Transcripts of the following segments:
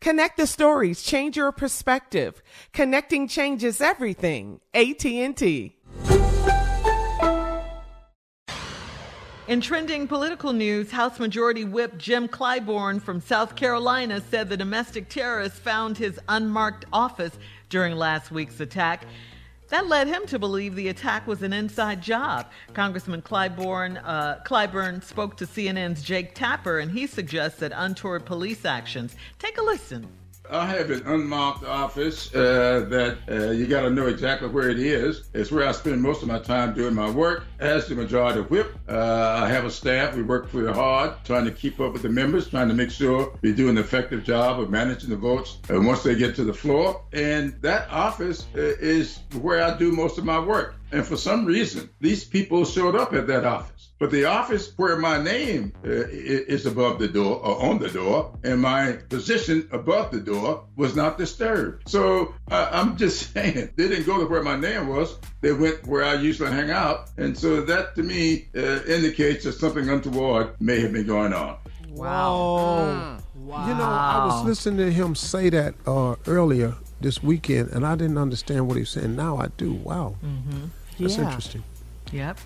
Connect the stories, change your perspective. Connecting changes everything. AT&T. In trending political news, House Majority Whip Jim Clyburn from South Carolina said the domestic terrorist found his unmarked office during last week's attack. That led him to believe the attack was an inside job. Congressman Clyburn, uh, Clyburn spoke to CNN's Jake Tapper, and he suggests that untoward police actions. Take a listen. I have an unmarked office uh, that uh, you got to know exactly where it is. It's where I spend most of my time doing my work. As the majority whip, uh, I have a staff. We work pretty hard trying to keep up with the members, trying to make sure we do an effective job of managing the votes uh, once they get to the floor. And that office uh, is where I do most of my work. And for some reason, these people showed up at that office. But the office where my name uh, is above the door or on the door and my position above the door was not disturbed. So uh, I'm just saying, they didn't go to where my name was. They went where I usually hang out. And so that to me uh, indicates that something untoward may have been going on. Wow. wow. You know, I was listening to him say that uh, earlier this weekend, and I didn't understand what he was saying. Now I do. Wow. Mm-hmm. That's yeah. interesting. Yep.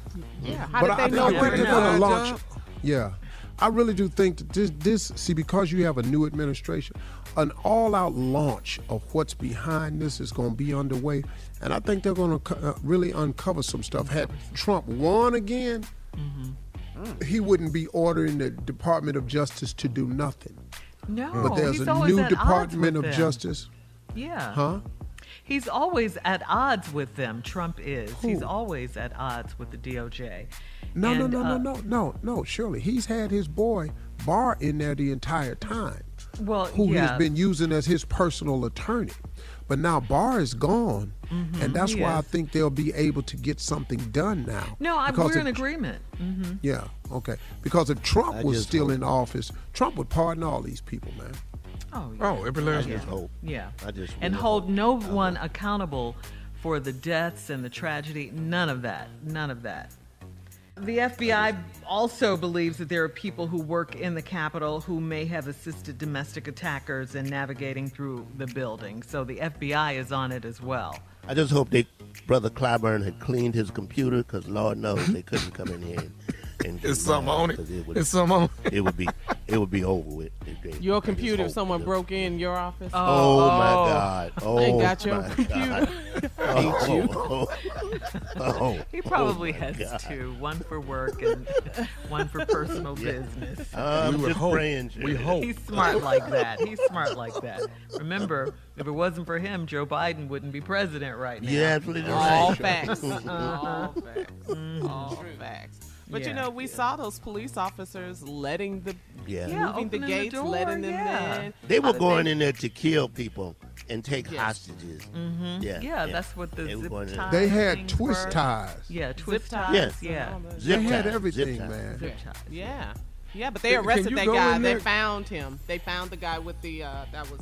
Yeah. How but did they I, know I think they're going to launch. Yeah. I really do think that this, this, see, because you have a new administration, an all out launch of what's behind this is going to be underway. And I think they're going to uh, really uncover some stuff. Had Trump won again, mm-hmm. he wouldn't be ordering the Department of Justice to do nothing. No, but there's a new Department of them. Justice. Yeah. Huh? He's always at odds with them. Trump is. Who? He's always at odds with the DOJ. No, and, no, no, uh, no, no, no, no. Surely he's had his boy Barr in there the entire time. Well, who yeah. has been using as his personal attorney. But now Barr is gone, mm-hmm, and that's why is. I think they'll be able to get something done now. No, I, we're in if- agreement. hmm Yeah, okay. Because if Trump I was still hope- in office, Trump would pardon all these people, man. Oh, yeah. Oh, every last yeah. just hope. Yeah. I just and hold hope. no one accountable for the deaths and the tragedy. None of that. None of that. The FBI also believes that there are people who work in the Capitol who may have assisted domestic attackers in navigating through the building. So the FBI is on it as well. I just hope they, Brother Clyburn had cleaned his computer because Lord knows they couldn't come in here and, and It's something on it. 'cause It would, It's something on it would be it would be over with. if they- Your computer, if someone broke in your office. Oh, oh, oh. oh my God! Oh They got your computer. God. Oh, oh, oh, He probably oh, has God. two one for work and one for personal business. Uh, I'm We would just hope. praying. We hope. He's smart like that. He's smart like that. Remember, if it wasn't for him, Joe Biden wouldn't be president right now. Yeah, absolutely All right. facts. All facts. Mm-hmm. All facts. But you know, we saw those police officers letting the Yeah. Yeah, moving the opening the gates, door, letting them yeah. in. They were did going in there to kill people and take Yes. hostages. Mm-hmm. Yeah, Yeah, that's what the They were zip going in- tie They had twist were. ties. Yeah, twist ties. ties. Yes. Yeah. Zip They had ties, everything, zip ties. man. Zip ties. Yeah. Yeah, but they Can- can arrested that guy. They found him. They found the guy with the uh that was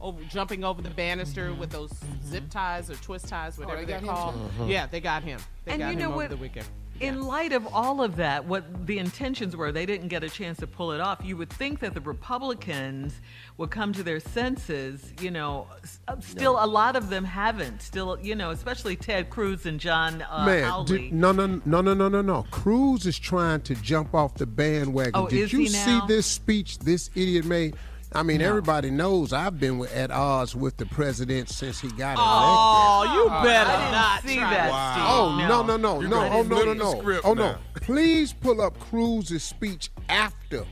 over jumping over the banister with those zip ties or twist ties, whatever they they are him called. too? Yeah, they got him. They And got you him know over what? the weekend. In light of all of that, what the intentions were, they didn't get a chance to pull it off. You would think that the Republicans would come to their senses. You know, s- uh, still a lot of them haven't. Still, you know, especially Ted Cruz and John uh, Man, did, no, no, no, no, no, no, no. Cruz is trying to jump off the bandwagon. Oh, Did is you he see this speech this idiot made? I mean, everybody knows I've been with, at odds with the president since he got elected. Oh, you better I didn't see try that, to- Steve. Oh no no no You no oh no no no script oh no! Please pull up Cruz's speech after,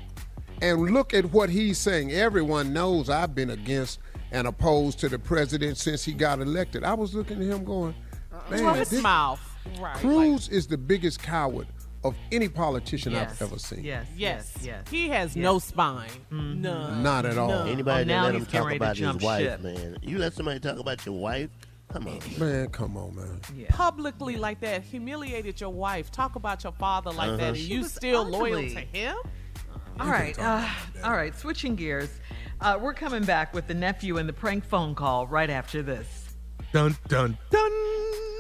and look at what he's saying. Everyone knows I've been against and opposed to the president since he got elected. I was looking at him going, uh-uh. man, Well, his this- mouth. Right. Cruz is the biggest coward of any politician yes. I've ever seen. Yes, Yes. yes, yes. He has no spine. None. Not at all. Anybody Oh, now that let he's him getting talk ready to about his jump wife, ship. man. You let somebody talk about your wife? Come on. Man, come on, man. Publicly like that, humiliated your wife. Talk about your father like that, and you was still loyal ugly. to him? All right, uh, all right. Switching gears, uh, we're coming back with the nephew and the prank phone call right after this. Dun dun dun.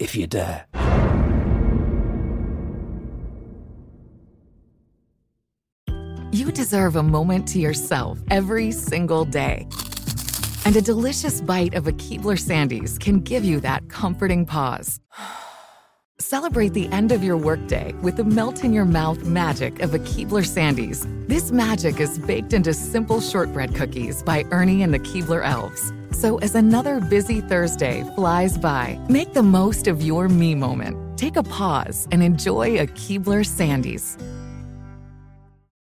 if you dare. You deserve a moment to yourself every single day. And a delicious bite of a Keebler Sandies can give you that comforting pause. Celebrate the end of your workday with the melt in your mouth magic of a Keebler Sandies. This magic is baked into simple shortbread cookies by Ernie and the Keebler Elves. So as another busy Thursday flies by, make the most of your me moment. Take a pause and enjoy a Keebler Sandies.